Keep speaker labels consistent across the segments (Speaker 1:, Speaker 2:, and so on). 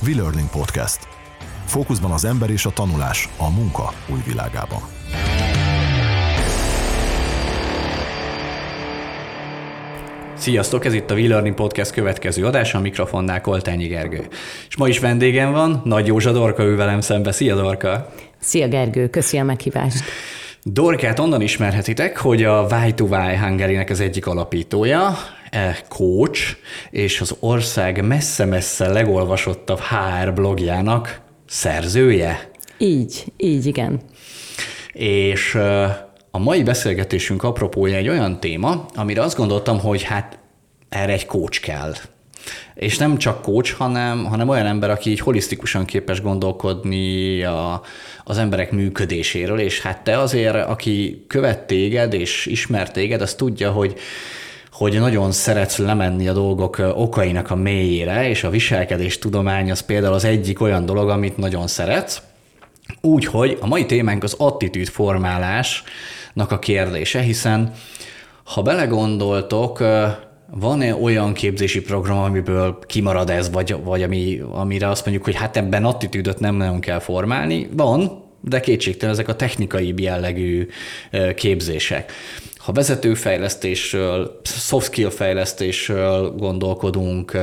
Speaker 1: V-Learning Podcast. Fókuszban az ember és a tanulás a munka új világában.
Speaker 2: Sziasztok, ez itt a V-Learning Podcast következő adása, a mikrofonnál Koltányi Gergő. És ma is vendégem van, Nagy Józsa Dorka ül velem szembe. Szia Dorka!
Speaker 3: Szia Gergő, köszi a meghívást!
Speaker 2: Dorkát onnan ismerhetitek, hogy a Y2Y Hungary-nek az egyik alapítója, e, coach, és az ország messze-messze legolvasottabb HR blogjának szerzője.
Speaker 3: Így, így, igen.
Speaker 2: És a mai beszélgetésünk apropója egy olyan téma, amire azt gondoltam, hogy hát erre egy coach kell. És nem csak coach, hanem, hanem olyan ember, aki így holisztikusan képes gondolkodni a, az emberek működéséről, és hát te azért, aki követ téged és ismer téged, az tudja, hogy hogy nagyon szeretsz lemenni a dolgok okainak a mélyére, és a viselkedés tudomány az például az egyik olyan dolog, amit nagyon szeretsz. Úgyhogy a mai témánk az attitűd formálásnak a kérdése, hiszen ha belegondoltok, van-e olyan képzési program, amiből kimarad ez, vagy, vagy ami, amire azt mondjuk, hogy hát ebben attitűdöt nem nagyon kell formálni? Van, de kétségtelen ezek a technikai jellegű képzések. Ha vezetőfejlesztésről, soft skill fejlesztésről gondolkodunk,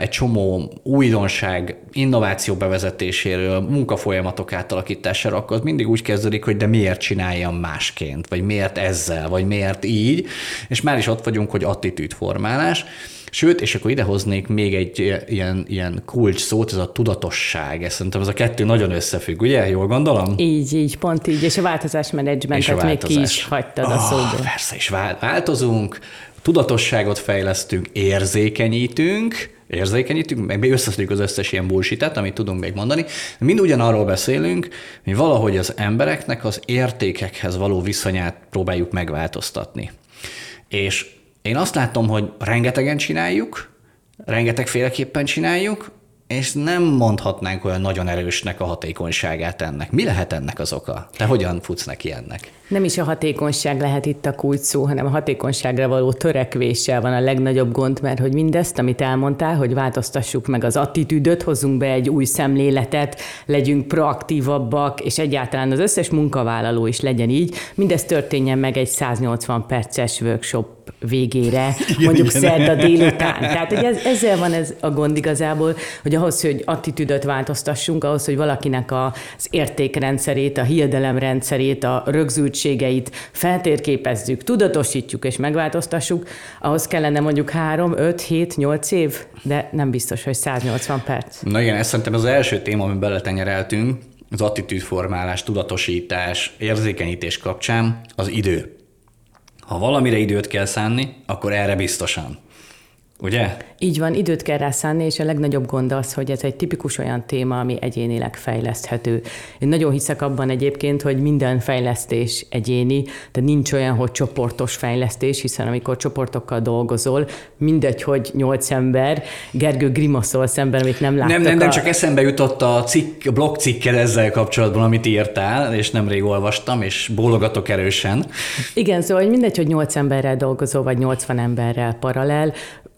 Speaker 2: egy csomó újdonság, innováció bevezetéséről, munkafolyamatok átalakítására, akkor az mindig úgy kezdődik, hogy de miért csináljam másként, vagy miért ezzel, vagy miért így, és már is ott vagyunk, hogy attitűdformálás. Sőt, és akkor idehoznék még egy ilyen, ilyen kulcs szót, ez a tudatosság. Ez szerintem ez a kettő nagyon összefügg, ugye? Jól gondolom?
Speaker 3: Így, így, pont így. És a változásmenedzsmentet még ki is hagytad oh, a szóból.
Speaker 2: Persze, és változunk, tudatosságot fejlesztünk, érzékenyítünk, érzékenyítünk, meg összeszedjük az összes ilyen bullshit amit tudunk még mondani. Mind ugyanarról beszélünk, hogy valahogy az embereknek az értékekhez való viszonyát próbáljuk megváltoztatni. És én azt látom, hogy rengetegen csináljuk, rengetegféleképpen csináljuk, és nem mondhatnánk olyan nagyon erősnek a hatékonyságát ennek. Mi lehet ennek az oka? Te hogyan futsz neki ennek?
Speaker 3: Nem is a hatékonyság lehet itt a kulcs szó, hanem a hatékonyságra való törekvéssel van a legnagyobb gond, mert hogy mindezt, amit elmondtál, hogy változtassuk meg az attitűdöt, hozzunk be egy új szemléletet, legyünk proaktívabbak, és egyáltalán az összes munkavállaló is legyen így, mindez történjen meg egy 180 perces workshop végére, mondjuk igen. szerda délután. Tehát hogy ez, ezzel van ez a gond igazából, hogy ahhoz, hogy attitűdöt változtassunk, ahhoz, hogy valakinek az értékrendszerét, a hiedelemrendszerét, a rögzültségeit feltérképezzük, tudatosítjuk és megváltoztassuk, ahhoz kellene mondjuk 3, 5, 7, 8 év, de nem biztos, hogy 180 perc.
Speaker 2: Na igen, ez szerintem az első téma, amiben beletenyereltünk, az attitűdformálás, tudatosítás, érzékenyítés kapcsán az idő. Ha valamire időt kell szánni, akkor erre biztosan. Ugye?
Speaker 3: Így van, időt kell rá szánni, és a legnagyobb gond az, hogy ez egy tipikus olyan téma, ami egyénileg fejleszthető. Én nagyon hiszek abban egyébként, hogy minden fejlesztés egyéni, de nincs olyan, hogy csoportos fejlesztés, hiszen amikor csoportokkal dolgozol, mindegy, hogy nyolc ember, Gergő grimaszol szemben, amit nem láttak.
Speaker 2: Nem, nem, nem, a... csak eszembe jutott a, cikk, a blog cikkel ezzel kapcsolatban, amit írtál, és nemrég olvastam, és bólogatok erősen.
Speaker 3: Igen, szóval hogy mindegy, hogy nyolc emberrel dolgozol, vagy 80 emberrel paralel,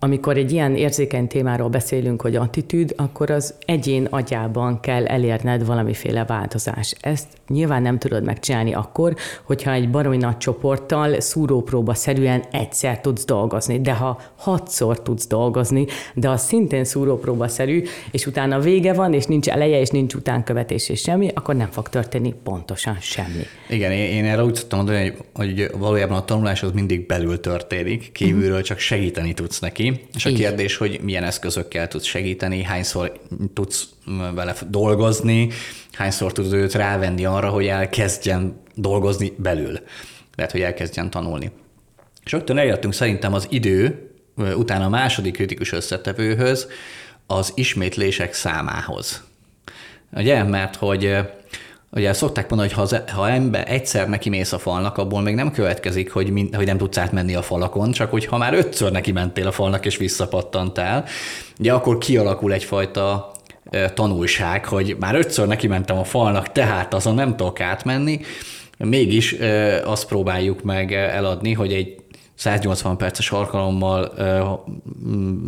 Speaker 3: amikor egy ilyen érzékeny témáról beszélünk, hogy attitűd, akkor az egyén agyában kell elérned valamiféle változás. Ezt nyilván nem tudod megcsinálni akkor, hogyha egy baromi nagy csoporttal szúrópróba szerűen egyszer tudsz dolgozni, de ha hatszor tudsz dolgozni, de az szintén szúrópróba szerű, és utána vége van, és nincs eleje, és nincs utánkövetés, és semmi, akkor nem fog történni pontosan semmi.
Speaker 2: Igen, én, én erre úgy szoktam mondani, hogy, hogy valójában a tanulás az mindig belül történik, kívülről csak segíteni tudsz neki, és a Így. kérdés, hogy milyen eszközökkel tudsz segíteni, hányszor tudsz vele dolgozni, hányszor tudod őt rávenni arra, hogy elkezdjen dolgozni belül. Lehet, hogy elkezdjen tanulni. És rögtön eljöttünk szerintem az idő, utána a második kritikus összetevőhöz, az ismétlések számához. Ugye? Mert hogy Ugye szokták mondani, hogy ha, az, ha ember egyszer neki mész a falnak, abból még nem következik, hogy, mind, hogy nem tudsz átmenni a falakon, csak hogy ha már ötször neki mentél a falnak és visszapattantál, ugye akkor kialakul egyfajta tanulság, hogy már ötször neki mentem a falnak, tehát azon nem tudok átmenni, mégis azt próbáljuk meg eladni, hogy egy 180 perces alkalommal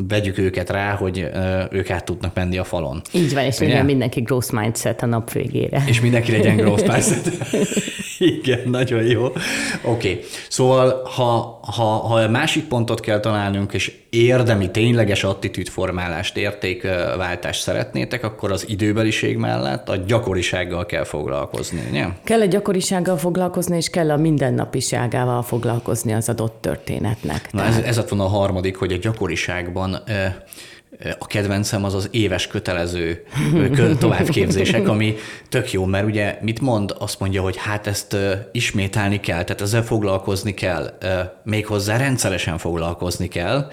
Speaker 2: vegyük őket rá, hogy ők át tudnak menni a falon.
Speaker 3: Így van, és legyen mindenki growth mindset a nap végére.
Speaker 2: És mindenki legyen growth mindset. Igen, nagyon jó. Oké, okay. szóval ha, ha, ha a másik pontot kell találnunk, és érdemi, tényleges attitűdformálást, értékváltást szeretnétek, akkor az időbeliség mellett a gyakorisággal kell foglalkozni, ugye?
Speaker 3: Kell a gyakorisággal foglalkozni, és kell a mindennapiságával foglalkozni az adott történetnek.
Speaker 2: Na ez, ez a harmadik, hogy a gyakoriságban a kedvencem az az éves kötelező továbbképzések, ami tök jó, mert ugye mit mond? Azt mondja, hogy hát ezt ismételni kell, tehát ezzel foglalkozni kell, méghozzá rendszeresen foglalkozni kell,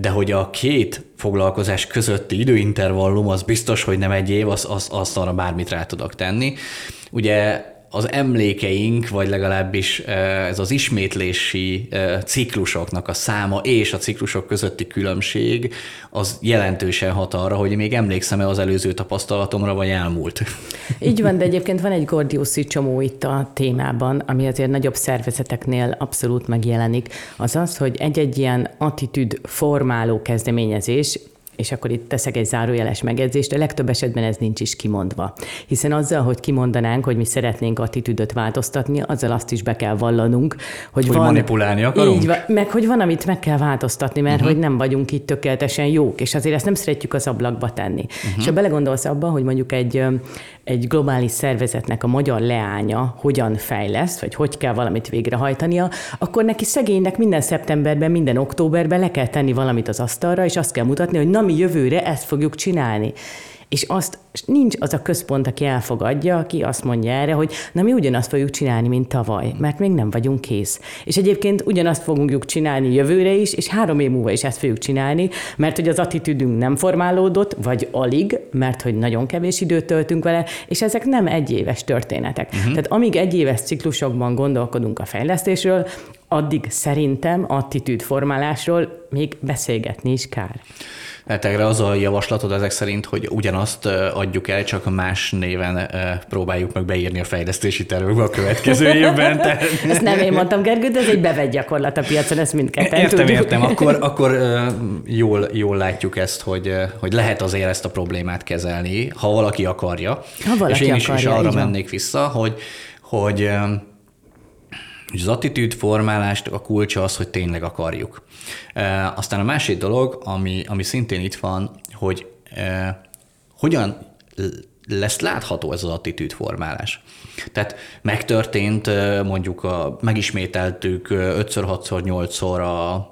Speaker 2: de hogy a két foglalkozás közötti időintervallum az biztos, hogy nem egy év, az, az, azt arra bármit rá tudok tenni. Ugye az emlékeink, vagy legalábbis ez az ismétlési ciklusoknak a száma és a ciklusok közötti különbség, az jelentősen hat arra, hogy még emlékszem-e az előző tapasztalatomra, vagy elmúlt.
Speaker 3: Így van, de egyébként van egy Gordiuszi csomó itt a témában, ami azért nagyobb szervezeteknél abszolút megjelenik, az az, hogy egy-egy ilyen attitűd formáló kezdeményezés és akkor itt teszek egy zárójeles megjegyzést, a legtöbb esetben ez nincs is kimondva. Hiszen azzal, hogy kimondanánk, hogy mi szeretnénk attitűdöt változtatni, azzal azt is be kell vallanunk, hogy,
Speaker 2: hogy
Speaker 3: van,
Speaker 2: manipulálni akarunk. Így
Speaker 3: van, meg hogy van, amit meg kell változtatni, mert uh-huh. hogy nem vagyunk itt tökéletesen jók, és azért ezt nem szeretjük az ablakba tenni. Uh-huh. És ha belegondolsz abba, hogy mondjuk egy, egy globális szervezetnek a magyar leánya hogyan fejleszt, vagy hogy kell valamit végrehajtania, akkor neki szegénynek minden szeptemberben, minden októberben le kell tenni valamit az asztalra, és azt kell mutatni, hogy na mi jövőre ezt fogjuk csinálni. És azt nincs az a központ, aki elfogadja, aki azt mondja erre, hogy na mi ugyanazt fogjuk csinálni, mint tavaly, mert még nem vagyunk kész. És egyébként ugyanazt fogjuk csinálni jövőre is, és három év múlva is ezt fogjuk csinálni, mert hogy az attitűdünk nem formálódott, vagy alig, mert hogy nagyon kevés időt töltünk vele, és ezek nem egyéves történetek. Uh-huh. Tehát amíg egyéves ciklusokban gondolkodunk a fejlesztésről, addig szerintem attitűdformálásról még beszélgetni is kár.
Speaker 2: Erre az a javaslatod ezek szerint, hogy ugyanazt adjuk el, csak más néven próbáljuk meg beírni a fejlesztési tervekbe a következő évben.
Speaker 3: Tehát... ezt nem én mondtam, Gergő, de ez egy bevett gyakorlat a piacon, ezt mindketten
Speaker 2: Értem,
Speaker 3: tudjuk.
Speaker 2: értem. Akkor, akkor jól, jól látjuk ezt, hogy, hogy lehet azért ezt a problémát kezelni, ha valaki akarja.
Speaker 3: Ha valaki
Speaker 2: És én is,
Speaker 3: akarja,
Speaker 2: is arra mennék vissza, hogy, hogy az attitűd formálást a kulcsa az, hogy tényleg akarjuk. E, aztán a másik dolog, ami, ami szintén itt van, hogy e, hogyan lesz látható ez az attitűd formálás. Tehát megtörtént, mondjuk a, megismételtük 5-ször, 6-szor, 8-szor a,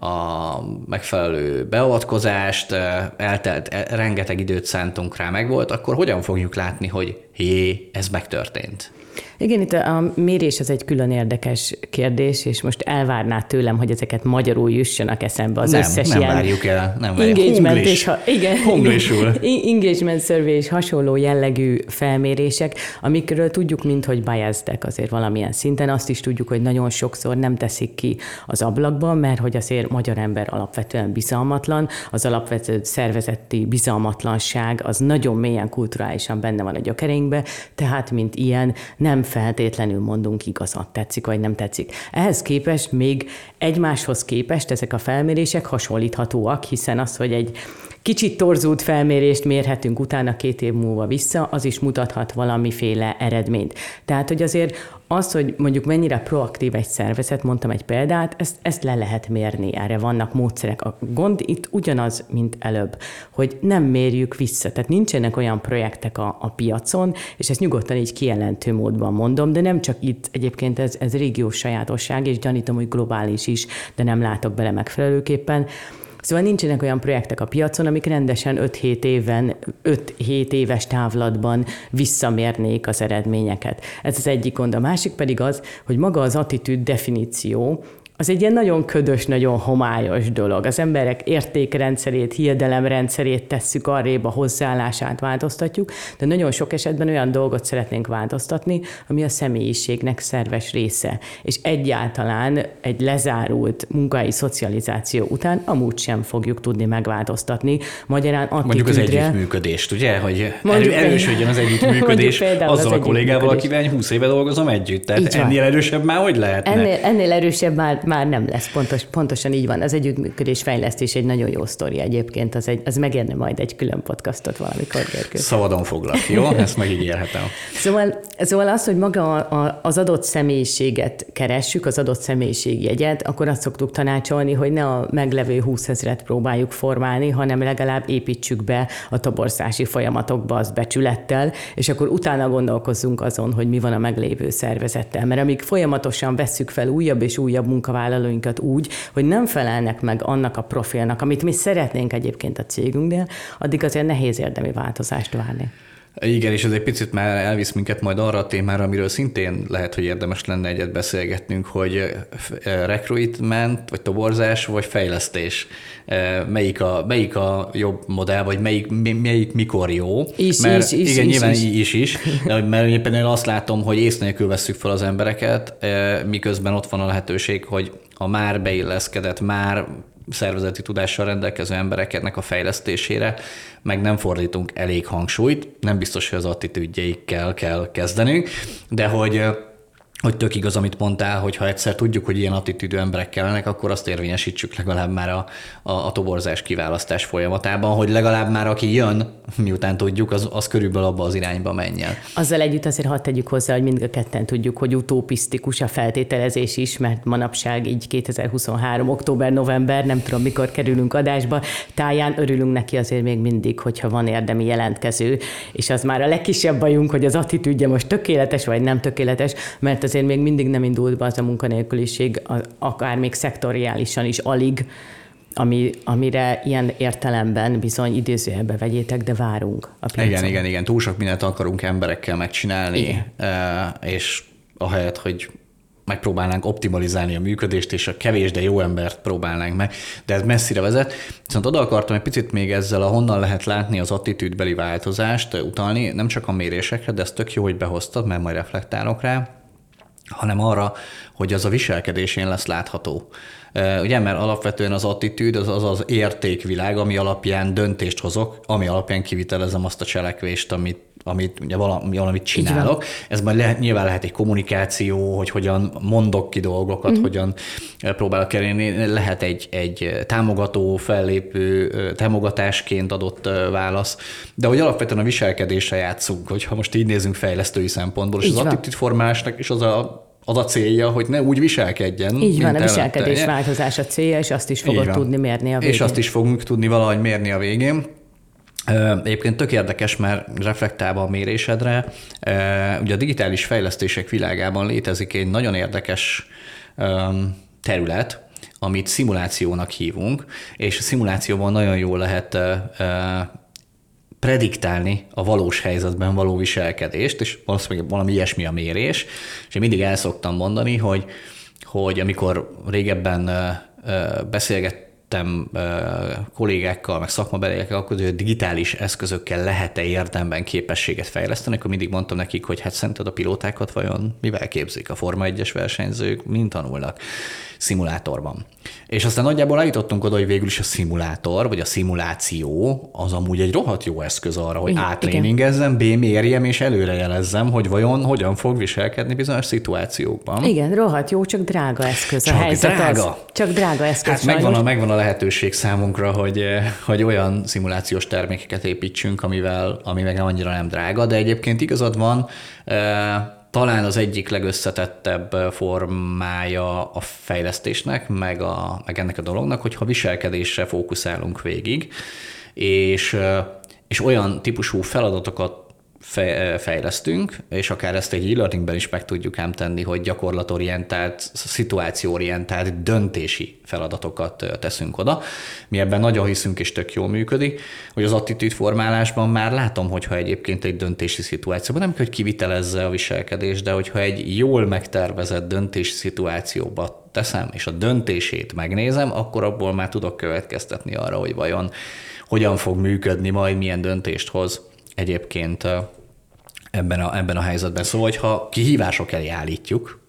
Speaker 2: a megfelelő beavatkozást, eltelt, e, rengeteg időt szántunk rá, meg volt, akkor hogyan fogjuk látni, hogy hé, ez megtörtént?
Speaker 3: Igen, itt a mérés az egy külön érdekes kérdés, és most elvárná tőlem, hogy ezeket magyarul jussanak eszembe az
Speaker 2: nem,
Speaker 3: összes
Speaker 2: nem
Speaker 3: ilyen
Speaker 2: várjuk el, nem
Speaker 3: engagement és ha, igen,
Speaker 2: Honglisul.
Speaker 3: engagement survey és hasonló jellegű felmérések, amikről tudjuk mind, hogy biased azért valamilyen szinten, azt is tudjuk, hogy nagyon sokszor nem teszik ki az ablakban, mert hogy azért magyar ember alapvetően bizalmatlan, az alapvető szervezeti bizalmatlanság az nagyon mélyen kulturálisan benne van a gyökereinkbe, tehát mint ilyen nem feltétlenül mondunk igazat, tetszik vagy nem tetszik. Ehhez képest még egymáshoz képest ezek a felmérések hasonlíthatóak, hiszen az, hogy egy kicsit torzult felmérést mérhetünk utána két év múlva vissza, az is mutathat valamiféle eredményt. Tehát, hogy azért az, hogy mondjuk mennyire proaktív egy szervezet, mondtam egy példát, ezt, ezt le lehet mérni, erre vannak módszerek. A gond itt ugyanaz, mint előbb, hogy nem mérjük vissza, tehát nincsenek olyan projektek a, a piacon, és ezt nyugodtan így kijelentő módban mondom, de nem csak itt, egyébként ez, ez régiós sajátosság, és gyanítom, hogy globális is, de nem látok bele megfelelőképpen, Szóval nincsenek olyan projektek a piacon, amik rendesen 5-7 éven, 5-7 éves távlatban visszamérnék az eredményeket. Ez az egyik gond. A másik pedig az, hogy maga az attitűd definíció, az egy ilyen nagyon ködös, nagyon homályos dolog. Az emberek értékrendszerét, hiedelemrendszerét tesszük arrébb, a hozzáállását változtatjuk, de nagyon sok esetben olyan dolgot szeretnénk változtatni, ami a személyiségnek szerves része. És egyáltalán egy lezárult munkai szocializáció után amúgy sem fogjuk tudni megváltoztatni. Magyarán
Speaker 2: Mondjuk az együttműködést, ugye? Hogy erő, erősödjön az együttműködés azzal a kollégával, akivel 20 éve dolgozom együtt. Tehát ennél erősebb már hogy lehet?
Speaker 3: Ennél, ennél erősebb már már nem lesz, pontos, pontosan így van. Az együttműködés fejlesztés egy nagyon jó sztori egyébként, az, egy, az megérne majd egy külön podcastot valamikor, Gergő.
Speaker 2: Szabadon foglak, jó? Ezt megígérhetem.
Speaker 3: Szóval, szóval az, hogy maga az adott személyiséget keressük, az adott személyiségjegyet, akkor azt szoktuk tanácsolni, hogy ne a meglevő 20 ezeret próbáljuk formálni, hanem legalább építsük be a toborzási folyamatokba az becsülettel, és akkor utána gondolkozzunk azon, hogy mi van a meglévő szervezettel. Mert amíg folyamatosan vesszük fel újabb és újabb munkavállalóinkat úgy, hogy nem felelnek meg annak a profilnak, amit mi szeretnénk egyébként a cégünknél, addig azért nehéz érdemi változást várni.
Speaker 2: Igen, és ez egy picit már elvisz minket majd arra a témára, amiről szintén lehet, hogy érdemes lenne egyet beszélgetnünk, hogy eh, recruitment, vagy toborzás, vagy fejlesztés. Eh, melyik a, melyik a jobb modell, vagy melyik, melyik mikor jó.
Speaker 3: Is,
Speaker 2: mert,
Speaker 3: is, is,
Speaker 2: igen,
Speaker 3: is,
Speaker 2: nyilván
Speaker 3: is.
Speaker 2: is is, mert éppen én azt látom, hogy ész nélkül veszük fel az embereket, eh, miközben ott van a lehetőség, hogy a már beilleszkedett, már szervezeti tudással rendelkező embereknek a fejlesztésére, meg nem fordítunk elég hangsúlyt, nem biztos, hogy az attitűdjeikkel kell kezdenünk, de hogy hogy tök igaz, amit mondtál, hogy ha egyszer tudjuk, hogy ilyen attitűdű emberek kellenek, akkor azt érvényesítsük legalább már a, a, a toborzás kiválasztás folyamatában, hogy legalább már aki jön, miután tudjuk, az, az körülbelül abba az irányba menjen.
Speaker 3: Azzal együtt azért hadd tegyük hozzá, hogy mind a ketten tudjuk, hogy utopisztikus a feltételezés is, mert manapság így 2023. október-november, nem tudom mikor kerülünk adásba, táján örülünk neki azért még mindig, hogyha van érdemi jelentkező, és az már a legkisebb bajunk, hogy az attitűdje most tökéletes vagy nem tökéletes, mert azért még mindig nem indult be az a munkanélküliség, akár még szektoriálisan is alig, ami, amire ilyen értelemben bizony idézőjelbe vegyétek, de várunk a piacon.
Speaker 2: Igen, igen, igen. Túl sok mindent akarunk emberekkel megcsinálni, igen. és ahelyett, hogy megpróbálnánk optimalizálni a működést, és a kevés, de jó embert próbálnánk meg, de ez messzire vezet. Viszont oda akartam egy picit még ezzel a honnan lehet látni az attitűdbeli változást utalni, nem csak a mérésekre, de ez tök jó, hogy behoztad, mert majd reflektálok rá hanem arra, hogy az a viselkedésén lesz látható. Ugye, mert alapvetően az attitűd az az, az értékvilág, ami alapján döntést hozok, ami alapján kivitelezem azt a cselekvést, amit, amit ugye valami, valamit csinálok. Ez majd lehet, nyilván lehet egy kommunikáció, hogy hogyan mondok ki dolgokat, mm. hogyan próbálok kerülni. Lehet egy, egy támogató, fellépő, támogatásként adott válasz, de hogy alapvetően a viselkedésre játszunk, hogyha most így nézünk fejlesztői szempontból, és így az attitűdformálásnak is az a az a célja, hogy ne úgy viselkedjen.
Speaker 3: Így van, a viselkedés változás a célja, és azt is fogod tudni mérni a végén.
Speaker 2: És azt is fogunk tudni valahogy mérni a végén. Egyébként tök érdekes, mert reflektálva a mérésedre, ugye a digitális fejlesztések világában létezik egy nagyon érdekes terület, amit szimulációnak hívunk, és a szimulációban nagyon jól lehet prediktálni a valós helyzetben való viselkedést, és valószínűleg valami ilyesmi a mérés. És én mindig el szoktam mondani, hogy, hogy amikor régebben beszélgettem kollégákkal, meg szakmabeliekkel, akkor hogy digitális eszközökkel lehet-e érdemben képességet fejleszteni, akkor mindig mondtam nekik, hogy hát szerinted a pilótákat vajon mivel képzik a Forma 1-es versenyzők, mint tanulnak szimulátorban. És aztán nagyjából eljutottunk oda, hogy végül is a szimulátor, vagy a szimuláció az amúgy egy rohadt jó eszköz arra, hogy átréningezzem, B mérjem és előrejelezzem, hogy vajon hogyan fog viselkedni bizonyos szituációkban.
Speaker 3: Igen, rohadt jó, csak drága eszköz
Speaker 2: csak
Speaker 3: a helyzet
Speaker 2: drága.
Speaker 3: Az. Csak drága eszköz.
Speaker 2: Hát megvan a, megvan a lehetőség számunkra, hogy, hogy olyan szimulációs termékeket építsünk, amivel, ami meg annyira nem drága, de egyébként igazad van, talán az egyik legösszetettebb formája a fejlesztésnek, meg, a, meg ennek a dolognak, hogyha viselkedésre fókuszálunk végig, és, és olyan típusú feladatokat fejlesztünk, és akár ezt egy e-learningben is meg tudjuk ám tenni, hogy gyakorlatorientált, szituációorientált döntési feladatokat teszünk oda. Mi ebben nagyon hiszünk, és tök jól működik, hogy az attitűd formálásban már látom, hogyha egyébként egy döntési szituációban nem kell, hogy kivitelezze a viselkedés, de hogyha egy jól megtervezett döntési szituációba teszem, és a döntését megnézem, akkor abból már tudok következtetni arra, hogy vajon hogyan fog működni, majd milyen döntést hoz egyébként ebben a, ebben a helyzetben. Szóval, hogyha kihívások elé állítjuk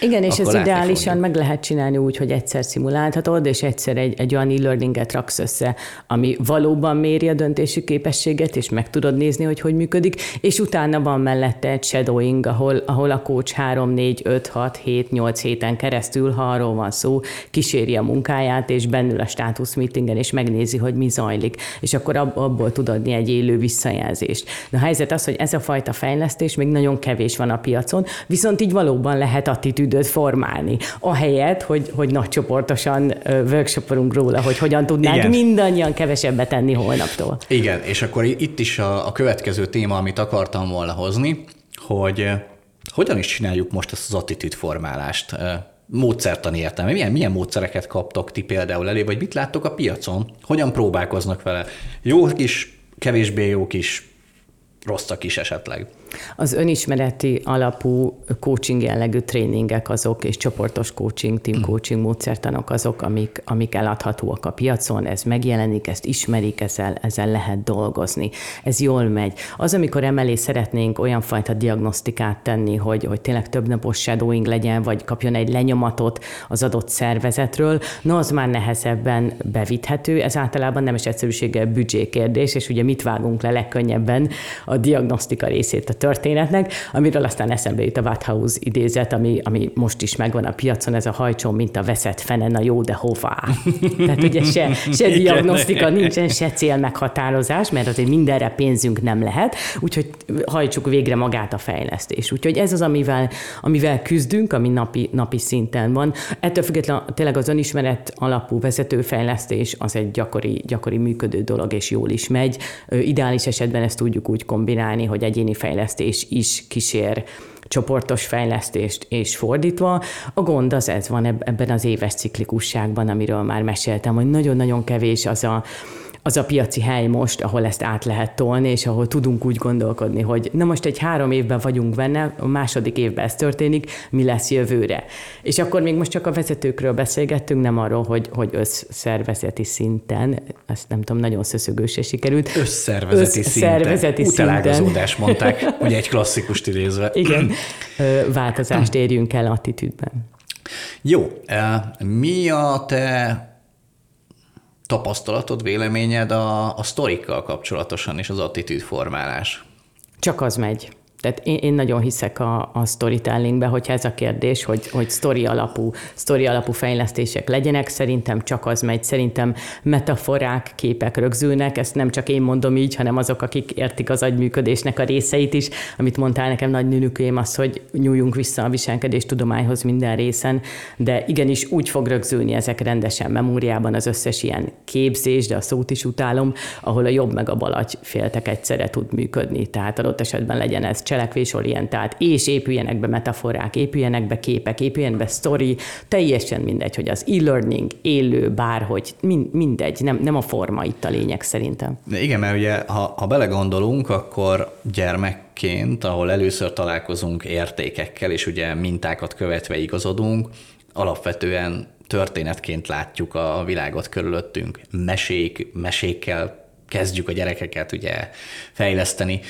Speaker 3: Igen, és ez ideálisan
Speaker 2: fogjuk.
Speaker 3: meg lehet csinálni úgy, hogy egyszer szimuláltatod, és egyszer egy, egy olyan e-learninget raksz össze, ami valóban méri a döntési képességet, és meg tudod nézni, hogy hogy működik, és utána van mellette egy shadowing, ahol, ahol a coach 3, 4, 5, 6, 7, 8 héten keresztül, ha arról van szó, kíséri a munkáját, és bennül a státusz meetingen, és megnézi, hogy mi zajlik, és akkor ab, abból tud adni egy élő visszajelzést. De a helyzet az, hogy ez a fajta fejlesztés még nagyon kevés van a piacon, viszont így valóban lehet attitűdöt formálni. Ahelyett, hogy, hogy nagy csoportosan workshopolunk róla, hogy hogyan tudnánk
Speaker 2: Igen.
Speaker 3: mindannyian kevesebbet tenni holnaptól.
Speaker 2: Igen, és akkor itt is a, a következő téma, amit akartam volna hozni, hogy hogyan is csináljuk most ezt az attitűdformálást módszertani értelme. Milyen, milyen módszereket kaptok ti például elé, vagy mit láttok a piacon? Hogyan próbálkoznak vele? Jók is, kevésbé jók is, rosszak is esetleg.
Speaker 3: Az önismereti alapú coaching jellegű tréningek azok, és csoportos coaching, team coaching módszertanok azok, amik, amik eladhatóak a piacon, ez megjelenik, ezt ismerik, ezzel, ezzel lehet dolgozni. Ez jól megy. Az, amikor emelé szeretnénk olyan fajta diagnosztikát tenni, hogy, hogy tényleg több napos shadowing legyen, vagy kapjon egy lenyomatot az adott szervezetről, na az már nehezebben bevithető, ez általában nem is egyszerűséggel büdzsé kérdés, és ugye mit vágunk le legkönnyebben a diagnosztika részét a történetnek, amiről aztán eszembe jut a Wathaus idézet, ami, ami most is megvan a piacon, ez a hajtson, mint a veszett fenen, a jó, de hová. Tehát ugye se, se diagnosztika nincsen, se célmeghatározás, mert azért mindenre pénzünk nem lehet, úgyhogy hajtsuk végre magát a fejlesztés. Úgyhogy ez az, amivel, amivel küzdünk, ami napi, napi szinten van. Ettől függetlenül tényleg az önismeret alapú vezetőfejlesztés az egy gyakori, gyakori működő dolog, és jól is megy. Ideális esetben ezt tudjuk úgy kombinálni, hogy egyéni fejlesztés is kísér csoportos fejlesztést és fordítva. A gond az ez van eb- ebben az éves ciklikusságban, amiről már meséltem, hogy nagyon-nagyon kevés az a, az a piaci hely most, ahol ezt át lehet tolni, és ahol tudunk úgy gondolkodni, hogy na most egy három évben vagyunk benne, a második évben ez történik, mi lesz jövőre. És akkor még most csak a vezetőkről beszélgettünk, nem arról, hogy, hogy összszervezeti szinten, ezt nem tudom, nagyon szöszögőse sikerült.
Speaker 2: Összszervezeti
Speaker 3: Összszervezeti
Speaker 2: szinten.
Speaker 3: szinten.
Speaker 2: Utelágazódás mondták, ugye egy klasszikust idézve.
Speaker 3: Igen, változást érjünk el attitűdben.
Speaker 2: Jó, mi a te tapasztalatod, véleményed a, a sztorikkal kapcsolatosan és az attitűdformálás?
Speaker 3: Csak az megy. Tehát én, én nagyon hiszek a, a storytellingbe, hogyha ez a kérdés, hogy, hogy story alapú, story alapú fejlesztések legyenek, szerintem csak az megy. Szerintem metaforák, képek rögzülnek, ezt nem csak én mondom így, hanem azok, akik értik az agyműködésnek a részeit is, amit mondtál nekem nagy nünükém az, hogy nyúljunk vissza a viselkedés tudományhoz minden részen, de igenis úgy fog rögzülni ezek rendesen memóriában az összes ilyen képzés, de a szót is utálom, ahol a jobb meg a bal agy féltek egyszerre tud működni. Tehát adott esetben legyen ez cselekvésorientált, és épüljenek be metaforák, épüljenek be képek, épüljen be sztori, teljesen mindegy, hogy az e-learning, élő, bárhogy, min- mindegy, nem, nem a forma itt a lényeg szerintem.
Speaker 2: De igen, mert ugye, ha, ha belegondolunk, akkor gyermekként, ahol először találkozunk értékekkel, és ugye mintákat követve igazodunk, alapvetően történetként látjuk a világot körülöttünk. Mesék, mesékkel kezdjük a gyerekeket ugye fejleszteni,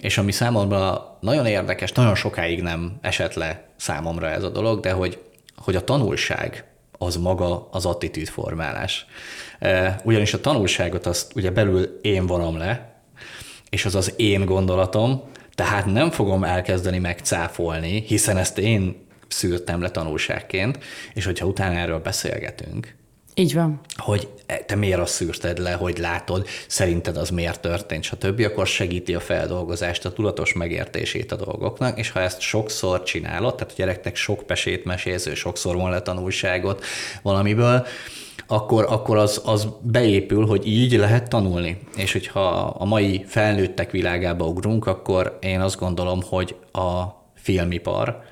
Speaker 2: és ami számomra nagyon érdekes, nagyon sokáig nem esett le számomra ez a dolog, de hogy, hogy a tanulság az maga az attitűdformálás. Eh, Ugyanis a tanulságot azt ugye belül én vonom le, és az az én gondolatom, tehát nem fogom elkezdeni megcáfolni, hiszen ezt én szűrtem le tanulságként, és hogyha utána erről beszélgetünk,
Speaker 3: Így van.
Speaker 2: hogy te miért azt szűrted le, hogy látod, szerinted az miért történt, stb., akkor segíti a feldolgozást, a tudatos megértését a dolgoknak, és ha ezt sokszor csinálod, tehát a gyereknek sok pesét mesélsz, sokszor von le tanulságot valamiből, akkor, akkor az, az beépül, hogy így lehet tanulni. És hogyha a mai felnőttek világába ugrunk, akkor én azt gondolom, hogy a filmipar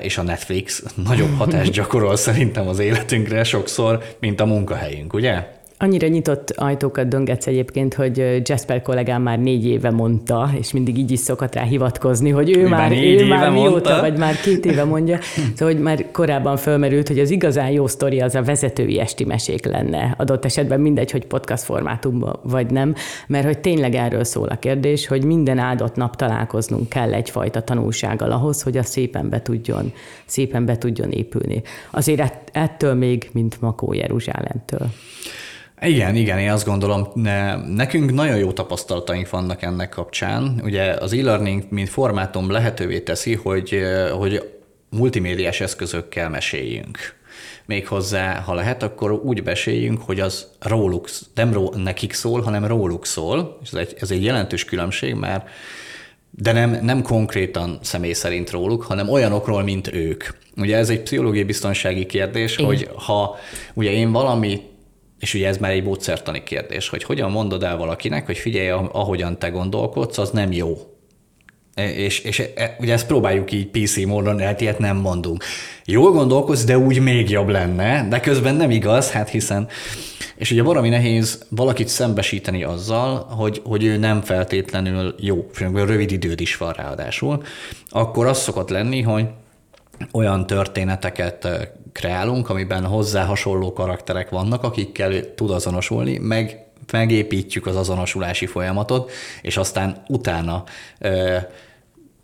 Speaker 2: és a Netflix nagyobb hatást gyakorol szerintem az életünkre sokszor, mint a munkahelyünk, ugye?
Speaker 3: Annyira nyitott ajtókat döngetsz egyébként, hogy Jasper kollégám már négy éve mondta, és mindig így is szokott rá hivatkozni, hogy ő, ő már, ő már mióta, mondta. vagy már két éve mondja. Szóval, hogy már korábban fölmerült, hogy az igazán jó sztori az a vezetői esti mesék lenne. Adott esetben mindegy, hogy podcast formátumban vagy nem, mert hogy tényleg erről szól a kérdés, hogy minden áldott nap találkoznunk kell egyfajta tanulsággal ahhoz, hogy a szépen be tudjon, szépen be tudjon épülni. Azért ettől még, mint Makó Jeruzsálemtől.
Speaker 2: Igen, igen, én azt gondolom, ne, nekünk nagyon jó tapasztalataink vannak ennek kapcsán. Ugye az e-learning, mint formátum lehetővé teszi, hogy, hogy multimédiás eszközökkel meséljünk. Méghozzá, ha lehet, akkor úgy beséljünk, hogy az róluk, nem ró, nekik szól, hanem róluk szól, és ez egy, ez egy jelentős különbség, mert de nem, nem konkrétan személy szerint róluk, hanem olyanokról, mint ők. Ugye ez egy pszichológiai biztonsági kérdés, Igen. hogy ha ugye én valami és ugye ez már egy módszertani kérdés, hogy hogyan mondod el valakinek, hogy figyelj, ahogyan te gondolkodsz, az nem jó. E, és, és e, ugye ezt próbáljuk így PC módon, hát ilyet nem mondunk. Jól gondolkodsz, de úgy még jobb lenne, de közben nem igaz, hát hiszen... És ugye valami nehéz valakit szembesíteni azzal, hogy, hogy ő nem feltétlenül jó, rövid időd is van ráadásul, akkor az szokott lenni, hogy olyan történeteket kreálunk, amiben hozzá hasonló karakterek vannak, akikkel tud azonosulni, meg megépítjük az azonosulási folyamatot, és aztán utána ö,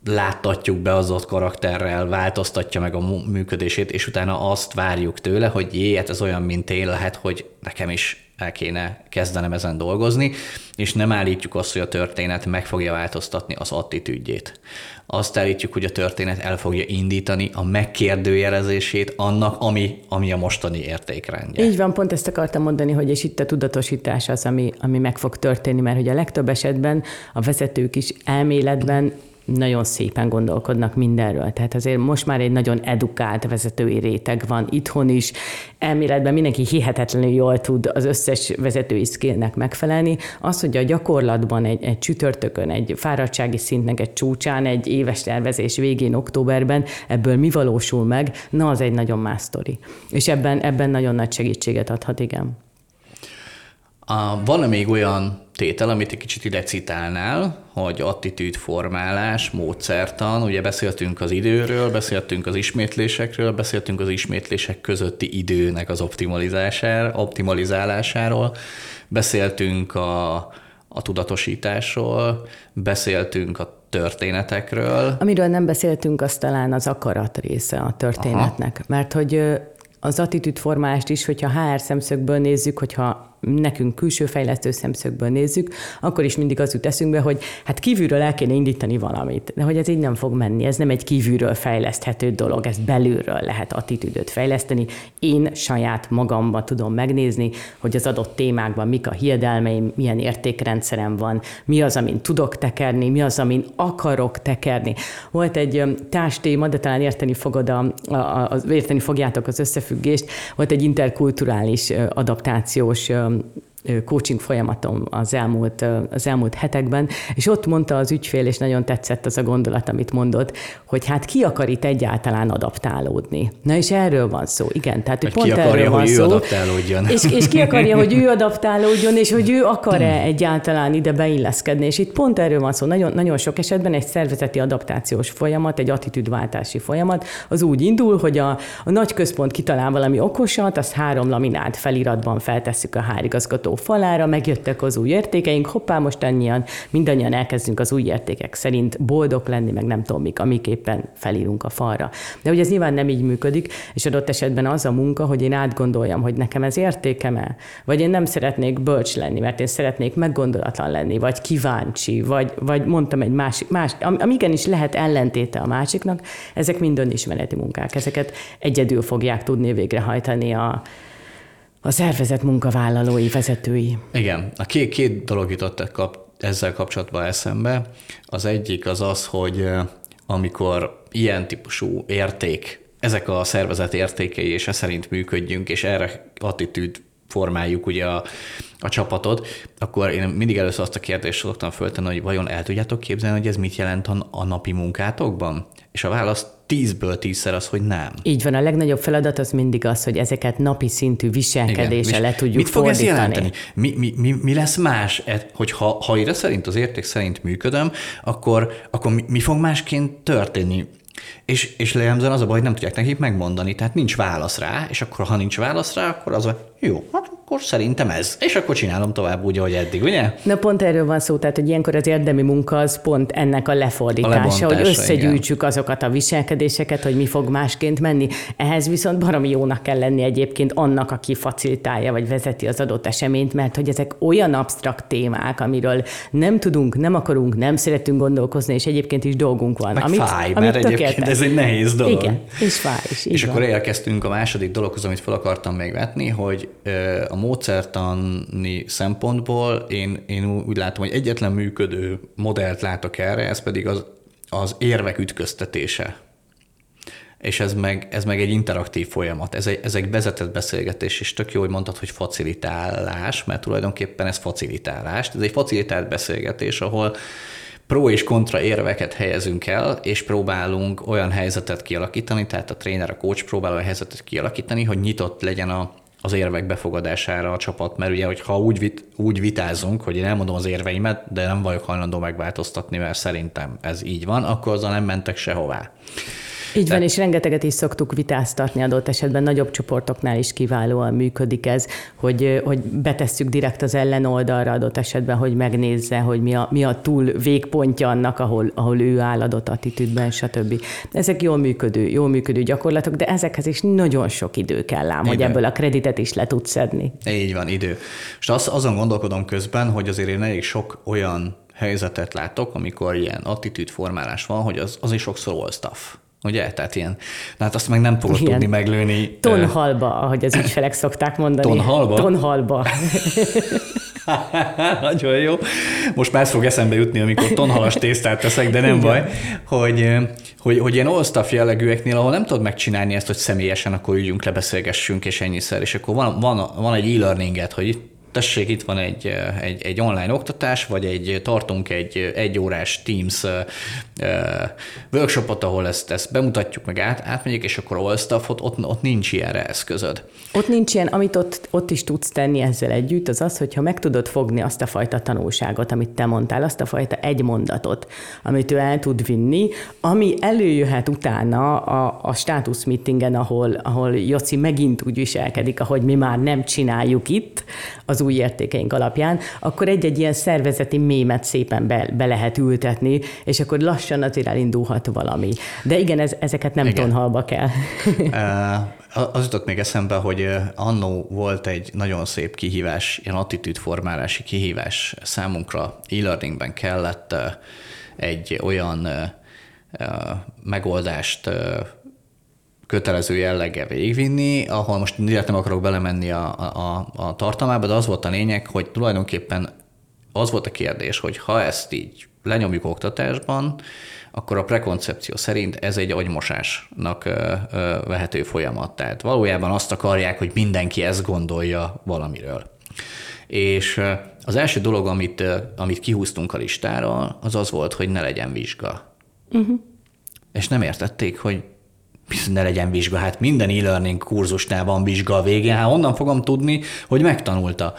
Speaker 2: láttatjuk be az ott karakterrel, változtatja meg a működését, és utána azt várjuk tőle, hogy jé, hát ez olyan, mint én, lehet, hogy nekem is el kéne kezdenem ezen dolgozni, és nem állítjuk azt, hogy a történet meg fogja változtatni az attitűdjét. Azt állítjuk, hogy a történet el fogja indítani a megkérdőjelezését annak, ami, ami a mostani értékrendje.
Speaker 3: Így van, pont ezt akartam mondani, hogy és itt a tudatosítás az, ami, ami meg fog történni, mert hogy a legtöbb esetben a vezetők is elméletben nagyon szépen gondolkodnak mindenről. Tehát azért most már egy nagyon edukált vezetői réteg van itthon is. Elméletben mindenki hihetetlenül jól tud az összes vezetői skillnek megfelelni. Az, hogy a gyakorlatban egy, egy csütörtökön, egy fáradtsági szintnek egy csúcsán, egy éves tervezés végén, októberben ebből mi valósul meg, na az egy nagyon más sztori. És ebben, ebben nagyon nagy segítséget adhat, igen.
Speaker 2: Van-e még olyan tétel, amit egy kicsit ide citálnál, hogy attitűdformálás, módszertan, ugye beszéltünk az időről, beszéltünk az ismétlésekről, beszéltünk az ismétlések közötti időnek az optimalizálásáról, beszéltünk a, a tudatosításról, beszéltünk a történetekről.
Speaker 3: Amiről nem beszéltünk, az talán az akarat része a történetnek, Aha. mert hogy az attitűdformálást is, hogyha HR szemszögből nézzük, hogyha nekünk külső fejlesztő szemszögből nézzük, akkor is mindig az jut eszünkbe, hogy hát kívülről el kéne indítani valamit, de hogy ez így nem fog menni, ez nem egy kívülről fejleszthető dolog, ez belülről lehet attitűdöt fejleszteni. Én saját magamba tudom megnézni, hogy az adott témákban mik a hiedelmeim, milyen értékrendszerem van, mi az, amin tudok tekerni, mi az, amin akarok tekerni. Volt egy társ téma, de talán érteni fogod a, a, a, érteni fogjátok az összefüggést, volt egy interkulturális adaptációs um, coaching folyamatom az elmúlt, az elmúlt hetekben, és ott mondta az ügyfél, és nagyon tetszett az a gondolat, amit mondott, hogy hát ki akar itt egyáltalán adaptálódni. Na és erről van szó, igen. Tehát
Speaker 2: hogy pont ki akarja, erről van hogy szó, ő adaptálódjon.
Speaker 3: És, és ki akarja, hogy ő adaptálódjon, és hogy ő akar-e egyáltalán ide beilleszkedni. És itt pont erről van szó. Nagyon, nagyon sok esetben egy szervezeti adaptációs folyamat, egy attitűdváltási folyamat, az úgy indul, hogy a, a nagy központ kitalál valami okosat, azt három laminált feliratban feltesszük a hárigazgató ajtó falára, megjöttek az új értékeink, hoppá, most annyian, mindannyian elkezdünk az új értékek szerint boldog lenni, meg nem tudom mik, amiképpen felírunk a falra. De ugye ez nyilván nem így működik, és adott esetben az a munka, hogy én átgondoljam, hogy nekem ez értékem-e, vagy én nem szeretnék bölcs lenni, mert én szeretnék meggondolatlan lenni, vagy kíváncsi, vagy, vagy mondtam egy másik, más, ami igenis lehet ellentéte a másiknak, ezek mind önismereti munkák, ezeket egyedül fogják tudni végrehajtani a, a szervezet munkavállalói, vezetői.
Speaker 2: Igen, a két, két dolog jutott kap, ezzel kapcsolatban eszembe. Az egyik az az, hogy amikor ilyen típusú érték, ezek a szervezet értékei, és e szerint működjünk, és erre attitűd formáljuk ugye a, a csapatot, akkor én mindig először azt a kérdést szoktam föltenni, hogy vajon el tudjátok képzelni, hogy ez mit jelent a, a napi munkátokban? És a válasz tízből tízszer az, hogy nem.
Speaker 3: Így van, a legnagyobb feladat az mindig az, hogy ezeket napi szintű viselkedésre le tudjuk
Speaker 2: Mit fog
Speaker 3: fordítani.
Speaker 2: ez jelenteni? Mi, mi, mi, mi lesz más, e- hogy ha, ha ide szerint, az érték szerint működöm, akkor, akkor mi, mi fog másként történni? És, és lejelmzően az a baj, hogy nem tudják nekik megmondani, tehát nincs válasz rá, és akkor ha nincs válasz rá, akkor az, hogy jó, hát akkor szerintem ez. És akkor csinálom tovább úgy, ahogy eddig, ugye?
Speaker 3: Na pont erről van szó, tehát hogy ilyenkor az érdemi munka az pont ennek a lefordítása,
Speaker 2: A
Speaker 3: hogy összegyűjtsük azokat a viselkedéseket, hogy mi fog másként menni. Ehhez viszont baromi jónak kell lenni egyébként annak, aki facilitálja vagy vezeti az adott eseményt, mert hogy ezek olyan absztrakt témák, amiről nem tudunk, nem akarunk, nem szeretünk gondolkozni, és egyébként is dolgunk van.
Speaker 2: Meg fáj, mert egyébként ez egy nehéz dolog.
Speaker 3: Igen, és fáj is.
Speaker 2: És
Speaker 3: van.
Speaker 2: akkor elkezdtünk a második dologhoz, amit fel akartam még vetni, hogy a módszertani szempontból én, én úgy látom, hogy egyetlen működő modellt látok erre, ez pedig az, az érvek ütköztetése. És ez meg, ez meg egy interaktív folyamat. Ez egy, ez egy vezetett beszélgetés, és tök jó, hogy mondtad, hogy facilitálás, mert tulajdonképpen ez facilitálás. Ez egy facilitált beszélgetés, ahol pro és kontra érveket helyezünk el, és próbálunk olyan helyzetet kialakítani, tehát a tréner, a coach próbál olyan helyzetet kialakítani, hogy nyitott legyen a, az érvek befogadására a csapat, mert ugye, hogyha úgy, vit, úgy vitázunk, hogy én elmondom az érveimet, de nem vagyok hajlandó megváltoztatni, mert szerintem ez így van, akkor azzal nem mentek sehová.
Speaker 3: Így van, és rengeteget is szoktuk vitáztatni adott esetben, nagyobb csoportoknál is kiválóan működik ez, hogy, hogy betesszük direkt az ellenoldalra adott esetben, hogy megnézze, hogy mi a, mi a túl végpontja annak, ahol, ahol ő áll adott attitűdben, stb. Ezek jól működő, jól működő gyakorlatok, de ezekhez is nagyon sok idő kell ám, hogy ebből a kreditet is le tudsz szedni.
Speaker 2: Így van, idő. És az, azon gondolkodom közben, hogy azért én elég sok olyan helyzetet látok, amikor ilyen attitűdformálás van, hogy az, az is sokszor all stuff. Ugye? Tehát ilyen, na hát azt meg nem fogod tudni meglőni.
Speaker 3: Tonhalba, ahogy az ügyfelek szokták mondani.
Speaker 2: Tonhalba?
Speaker 3: Tonhalba.
Speaker 2: Nagyon jó. Most már ez fog eszembe jutni, amikor tonhalas tésztát teszek, de nem
Speaker 3: Igen.
Speaker 2: baj, hogy, hogy, hogy ilyen stuff jellegűeknél, ahol nem tudod megcsinálni ezt, hogy személyesen akkor üljünk le, beszélgessünk, és ennyiszer, és akkor van, van, van egy e-learninget, hogy tessék, itt van egy, egy, egy online oktatás, vagy egy, tartunk egy egyórás Teams ö, workshopot, ahol ezt, ezt bemutatjuk, meg át, átmegyek, és akkor all stuff, ott, ott, nincs ilyenre eszközöd.
Speaker 3: Ott nincs ilyen, amit ott, ott is tudsz tenni ezzel együtt, az az, hogyha meg tudod fogni azt a fajta tanulságot, amit te mondtál, azt a fajta egy mondatot, amit ő el tud vinni, ami előjöhet utána a, a status meetingen, ahol, ahol Joci megint úgy viselkedik, ahogy mi már nem csináljuk itt, az új értékeink alapján, akkor egy-egy ilyen szervezeti mémet szépen be, be lehet ültetni, és akkor lassan azért elindulhat valami. De igen, ez, ezeket nem
Speaker 2: Igen.
Speaker 3: tonhalba kell.
Speaker 2: Az jutott még eszembe, hogy annó volt egy nagyon szép kihívás, ilyen attitűdformálási kihívás számunkra. E-learningben kellett egy olyan megoldást kötelező jelleggel végigvinni, ahol most direkt nem akarok belemenni a, a, a tartalmába, de az volt a lényeg, hogy tulajdonképpen az volt a kérdés, hogy ha ezt így lenyomjuk oktatásban, akkor a prekoncepció szerint ez egy agymosásnak vehető folyamat. Tehát valójában azt akarják, hogy mindenki ezt gondolja valamiről. És az első dolog, amit, amit kihúztunk a listáról, az az volt, hogy ne legyen vizsga. Uh-huh. És nem értették, hogy bizony ne legyen vizsga. Hát minden e-learning kurzusnál van vizsga a végén. Hát honnan fogom tudni, hogy megtanulta?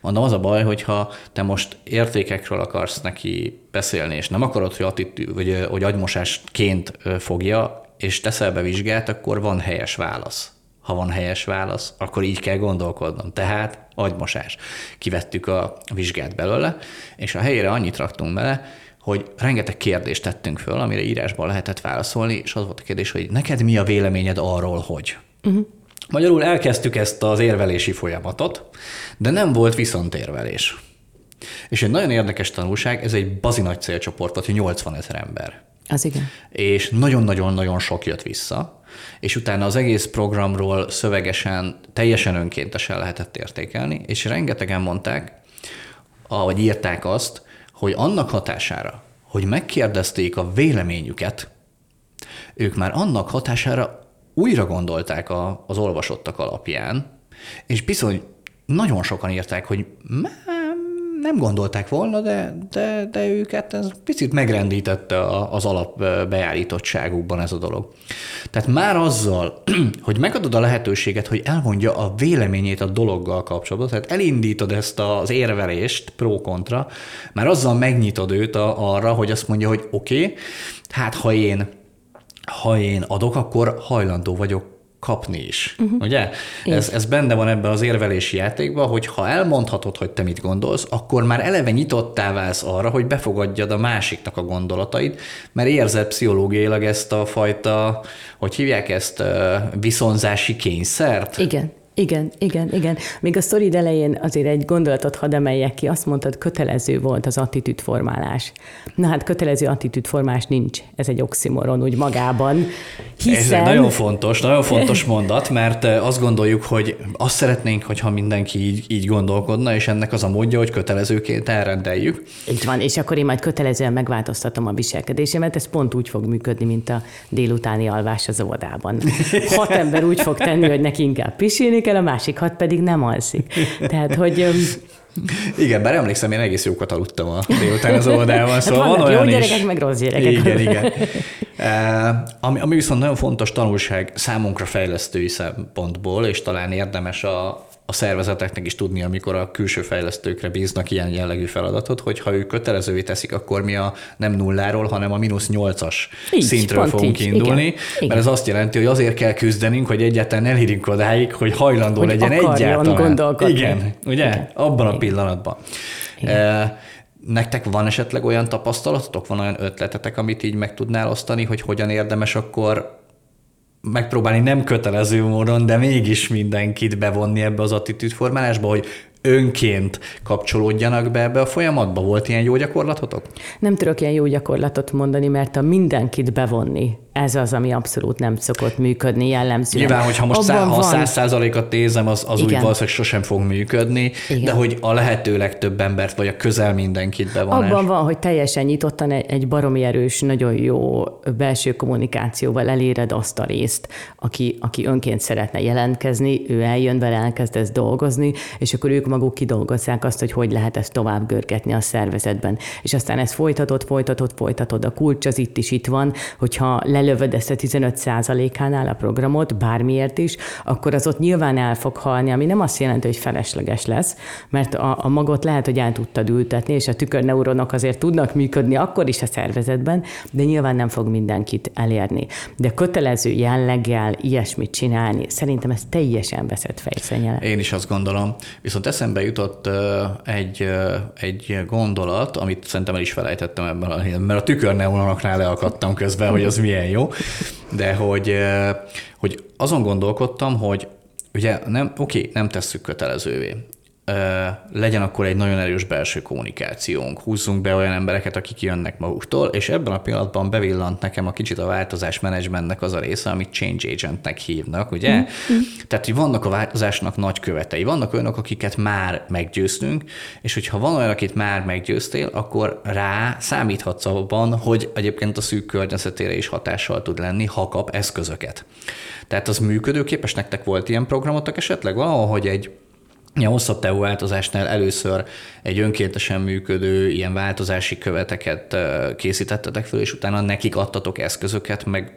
Speaker 2: Mondom, az a baj, hogyha te most értékekről akarsz neki beszélni, és nem akarod, hogy, attitű, ö, hogy agymosásként fogja, és teszel be vizsgát, akkor van helyes válasz. Ha van helyes válasz, akkor így kell gondolkodnom. Tehát agymosás. Kivettük a vizsgát belőle, és a helyére annyit raktunk bele, hogy rengeteg kérdést tettünk föl, amire írásban lehetett válaszolni, és az volt a kérdés, hogy neked mi a véleményed arról, hogy? Uh-huh. Magyarul elkezdtük ezt az érvelési folyamatot, de nem volt viszontérvelés. És egy nagyon érdekes tanulság, ez egy bazi nagy célcsoport volt, hogy 80 ezer ember
Speaker 3: Az igen.
Speaker 2: és nagyon-nagyon-nagyon sok jött vissza, és utána az egész programról szövegesen, teljesen önkéntesen lehetett értékelni, és rengetegen mondták, vagy írták azt, hogy annak hatására, hogy megkérdezték a véleményüket, ők már annak hatására újra gondolták a, az olvasottak alapján, és bizony nagyon sokan írták, hogy nem gondolták volna, de, de, de őket ez picit megrendítette az alap beállítottságukban ez a dolog. Tehát már azzal, hogy megadod a lehetőséget, hogy elmondja a véleményét a dologgal kapcsolatban, tehát elindítod ezt az érvelést pro-kontra, már azzal megnyitod őt a, arra, hogy azt mondja, hogy oké, okay, hát ha én, ha én adok, akkor hajlandó vagyok kapni is. Uh-huh. Ugye? Ez, ez benne van ebben az érvelési játékban, hogy ha elmondhatod, hogy te mit gondolsz, akkor már eleve nyitottá válsz arra, hogy befogadjad a másiknak a gondolatait, mert érzed pszichológiailag ezt a fajta, hogy hívják ezt, viszonzási kényszert?
Speaker 3: Igen. Igen, igen, igen. Még a sztorid elején azért egy gondolatot hadd emeljek ki, azt mondtad, kötelező volt az attitűdformálás. Na hát kötelező attitűdformás nincs, ez egy oximoron úgy magában.
Speaker 2: Hiszen... Ez egy nagyon fontos, nagyon fontos mondat, mert azt gondoljuk, hogy azt szeretnénk, hogyha mindenki így, így gondolkodna, és ennek az a módja, hogy kötelezőként elrendeljük.
Speaker 3: Így van, és akkor én majd kötelezően megváltoztatom a viselkedésemet, ez pont úgy fog működni, mint a délutáni alvás az óvodában. Hat ember úgy fog tenni, hogy neki inkább pisilni kell, a másik hat pedig nem alszik. Tehát, hogy
Speaker 2: igen, bár emlékszem, én egész jókat aludtam a délután az oldalában, hát szóval van olyan
Speaker 3: jó gyerekek, is. meg rossz gyerekek.
Speaker 2: Igen, igen. ami, ami viszont nagyon fontos tanulság számunkra fejlesztői szempontból, és talán érdemes a, a szervezeteknek is tudni, amikor a külső fejlesztőkre bíznak ilyen jellegű feladatot, hogy ha ők kötelezővé teszik, akkor mi a nem nulláról, hanem a mínusz nyolcas szintről fogunk így. indulni, Igen. mert ez azt jelenti, hogy azért kell küzdenünk, hogy egyáltalán elérjünk odáig, hogy hajlandó hogy legyen egyáltalán. Igen, ugye? Igen. Abban a pillanatban. Igen. Nektek van esetleg olyan tapasztalatotok, van olyan ötletetek, amit így meg tudnál osztani, hogy hogyan érdemes akkor megpróbálni nem kötelező módon, de mégis mindenkit bevonni ebbe az attitűdformálásba, hogy önként kapcsolódjanak be ebbe a folyamatba? Volt ilyen jó gyakorlatotok?
Speaker 3: Nem tudok ilyen jó gyakorlatot mondani, mert a mindenkit bevonni, ez az, ami abszolút nem szokott működni jellemzően.
Speaker 2: Nyilván, hogyha most szá- ha száz százalékat nézem, az, az úgy valószínűleg sosem fog működni, Igen. de hogy a lehető legtöbb embert, vagy a közel mindenkit bevonás.
Speaker 3: Abban van, hogy teljesen nyitottan egy, egy baromi erős, nagyon jó belső kommunikációval eléred azt a részt, aki, aki önként szeretne jelentkezni, ő eljön vele, elkezd ezt dolgozni, és akkor ők maguk kidolgozzák azt, hogy hogy lehet ezt tovább görgetni a szervezetben. És aztán ez folytatod, folytatod, folytatod. A kulcs az itt is itt van, hogyha lelövöd ezt a 15 ánál a programot, bármiért is, akkor az ott nyilván el fog halni, ami nem azt jelenti, hogy felesleges lesz, mert a, a magot lehet, hogy el tudtad ültetni, és a tükörneuronok azért tudnak működni akkor is a szervezetben, de nyilván nem fog mindenkit elérni. De kötelező jelleggel ilyesmit csinálni, szerintem ez teljesen veszett fejszennyele.
Speaker 2: Én is azt gondolom. Viszont eszembe jutott egy, egy gondolat, amit szerintem el is felejtettem ebben, a, mert a tükörneuronoknál leakadtam közben, hogy az milyen jó, de hogy, hogy azon gondolkodtam, hogy ugye nem, oké, nem tesszük kötelezővé, legyen akkor egy nagyon erős belső kommunikációnk, húzzunk be olyan embereket, akik jönnek maguktól, és ebben a pillanatban bevillant nekem a kicsit a változás menedzsmentnek az a része, amit change agentnek hívnak, ugye? Mm. Tehát, hogy vannak a változásnak nagy követei, vannak olyanok, akiket már meggyőztünk, és hogyha van olyan, akit már meggyőztél, akkor rá számíthatsz abban, hogy egyébként a szűk környezetére is hatással tud lenni, ha kap eszközöket. Tehát az működőképes, nektek volt ilyen programotok esetleg valahol, hogy egy a hosszabb távú változásnál először egy önkéntesen működő ilyen változási követeket készítettetek föl, és utána nekik adtatok eszközöket, meg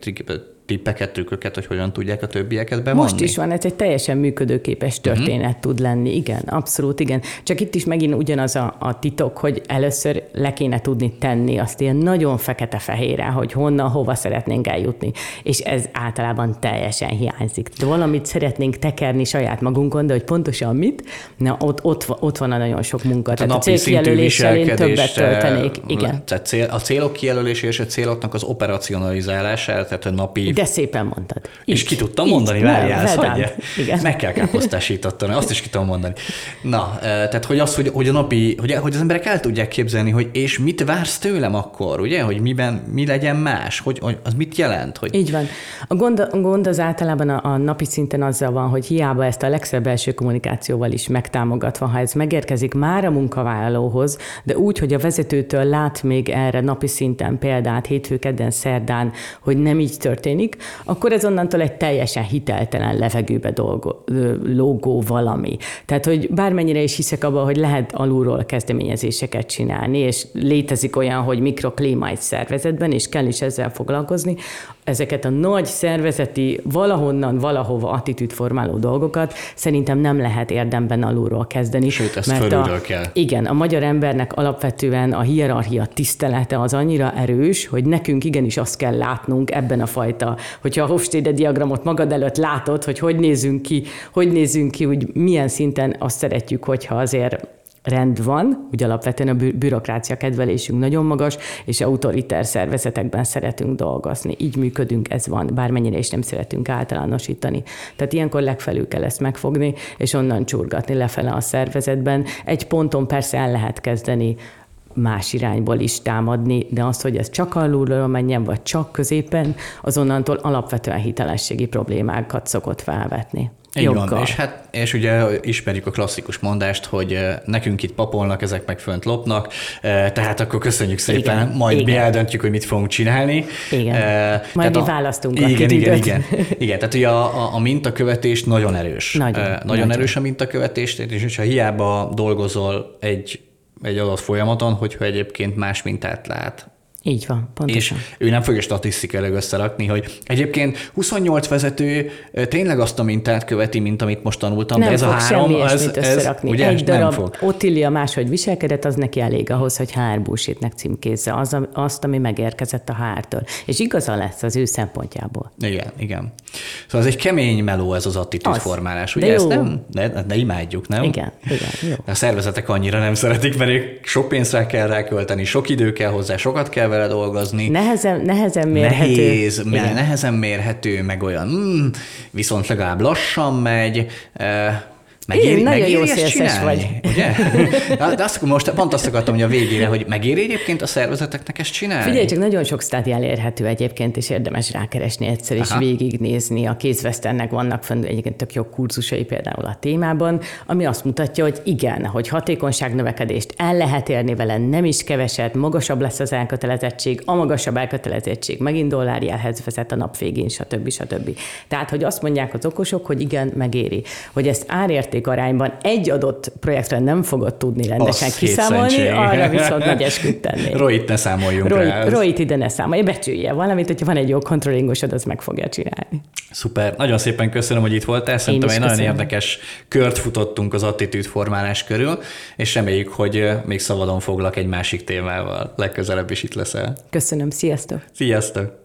Speaker 2: tippeket, trükköket, hogy hogyan tudják a többieket bevonni?
Speaker 3: Most is van, ez egy teljesen működőképes mhm. történet uh-huh. tud lenni, igen, abszolút igen. Csak itt is megint ugyanaz a, a titok, hogy először le kéne tudni tenni azt ilyen nagyon fekete-fehére, hogy honnan, hova szeretnénk eljutni. És ez általában teljesen hiányzik. De valamit szeretnénk tekerni saját magunkon, de hogy pontosan mit, na ott, ott, ott van a nagyon sok munka. Tehát a, a célkijelöléssel én többet töltenék. Igen.
Speaker 2: Tehát cél, a célok kijelölése és a céloknak az operacionalizálása, tehát a napi
Speaker 3: de szépen mondtad.
Speaker 2: Így, és ki tudtam így, mondani, várjál, Igen. meg kell káposztásítani, azt is ki tudom mondani. Na, tehát hogy az, hogy, hogy a napi, hogy, hogy az emberek el tudják képzelni, hogy és mit vársz tőlem akkor, ugye, hogy miben, mi legyen más, hogy, hogy az mit jelent. Hogy...
Speaker 3: Így van. A gond, a gond az általában a, a napi szinten azzal van, hogy hiába ezt a legszebb belső kommunikációval is megtámogatva, ha ez megérkezik már a munkavállalóhoz, de úgy, hogy a vezetőtől lát még erre napi szinten példát hétfő, kedden, szerdán, hogy nem így történik, történik, akkor ez onnantól egy teljesen hiteltelen levegőbe dolgo, lógó valami. Tehát, hogy bármennyire is hiszek abban, hogy lehet alulról kezdeményezéseket csinálni, és létezik olyan, hogy mikroklíma egy szervezetben, és kell is ezzel foglalkozni, ezeket a nagy szervezeti, valahonnan, valahova attitűdformáló dolgokat szerintem nem lehet érdemben alulról kezdeni.
Speaker 2: Sőt, ezt
Speaker 3: mert
Speaker 2: a, kell.
Speaker 3: Igen, a magyar embernek alapvetően a hierarchia tisztelete az annyira erős, hogy nekünk igenis azt kell látnunk ebben a fajta, hogyha a Hofstede diagramot magad előtt látod, hogy hogy nézünk ki, hogy nézünk ki, úgy milyen szinten azt szeretjük, hogyha azért rend van, ugye alapvetően a bürokrácia kedvelésünk nagyon magas, és autoriter szervezetekben szeretünk dolgozni. Így működünk, ez van, bármennyire is nem szeretünk általánosítani. Tehát ilyenkor legfelül kell ezt megfogni, és onnan csurgatni lefele a szervezetben. Egy ponton persze el lehet kezdeni más irányból is támadni, de az, hogy ez csak alulról menjen, vagy csak középen, azonnantól alapvetően hitelességi problémákat szokott felvetni.
Speaker 2: Így Joggal. van, és, hát, és ugye ismerjük a klasszikus mondást, hogy nekünk itt papolnak, ezek meg fönt lopnak, tehát akkor köszönjük szépen, igen, majd igen. mi eldöntjük, hogy mit fogunk csinálni.
Speaker 3: Igen, uh, majd mi a, választunk
Speaker 2: igen, igen, igen, igen, igen, tehát ugye a, a, a mintakövetés nagyon erős. Nagyon, uh, nagyon, nagyon erős a mintakövetés, és ha hiába dolgozol egy egy adott folyamaton, hogyha egyébként más mintát lát
Speaker 3: így van, pontosan.
Speaker 2: És ő nem fogja statisztikailag összerakni, hogy egyébként 28 vezető tényleg azt a mintát követi, mint amit most tanultam,
Speaker 3: nem
Speaker 2: de ez
Speaker 3: fog
Speaker 2: a három,
Speaker 3: ez, ez, összerakni. Ugye, Egy darab nem fog. Otília máshogy viselkedett, az neki elég ahhoz, hogy HR bullshitnek címkézze az, azt, ami megérkezett a HR-től. És igaza lesz az ő szempontjából.
Speaker 2: Igen, igen. Szóval ez egy kemény meló ez az attitűdformálás. Ugye ezt nem, ne, ne imádjuk, nem?
Speaker 3: Igen, igen. Jó.
Speaker 2: A szervezetek annyira nem szeretik, mert sok pénzt rá kell rákölteni, sok idő kell hozzá, sokat kell vele dolgozni.
Speaker 3: Nehezen, nehezen mérhető.
Speaker 2: Nehéz, Igen. nehezen mérhető, meg olyan, mm, viszont legalább lassan megy,
Speaker 3: Megéri, Én nagyon jó szélszes vagy.
Speaker 2: Ugye? De azt most pont azt akartam, hogy a végére, hogy megéri egyébként a szervezeteknek ezt csinálni?
Speaker 3: Figyelj, csak nagyon sok stádi elérhető egyébként, és érdemes rákeresni egyszer, és Aha. végignézni. A kézvesztennek vannak fönn egyébként tök jó kurzusai például a témában, ami azt mutatja, hogy igen, hogy hatékonyság növekedést el lehet érni vele, nem is keveset, magasabb lesz az elkötelezettség, a magasabb elkötelezettség megint dollárjelhez vezet a nap végén, stb. stb. Tehát, hogy azt mondják az okosok, hogy igen, megéri. Hogy ezt árért arányban egy adott projektre nem fogod tudni rendesen Azt kiszámolni, arra viszont nagy esküt tenni.
Speaker 2: Roit ne számoljunk
Speaker 3: Roit,
Speaker 2: rá.
Speaker 3: Roit ide ne számolja, becsülje valamit, hogyha van egy jó kontrollingosod, az meg fogja csinálni.
Speaker 2: Szuper, nagyon szépen köszönöm, hogy itt voltál. Szerintem egy nagyon érdekes kört futottunk az attitűd formálás körül, és reméljük, hogy még szabadon foglak egy másik témával. Legközelebb is itt leszel.
Speaker 3: Köszönöm, sziasztok!
Speaker 2: Sziasztok!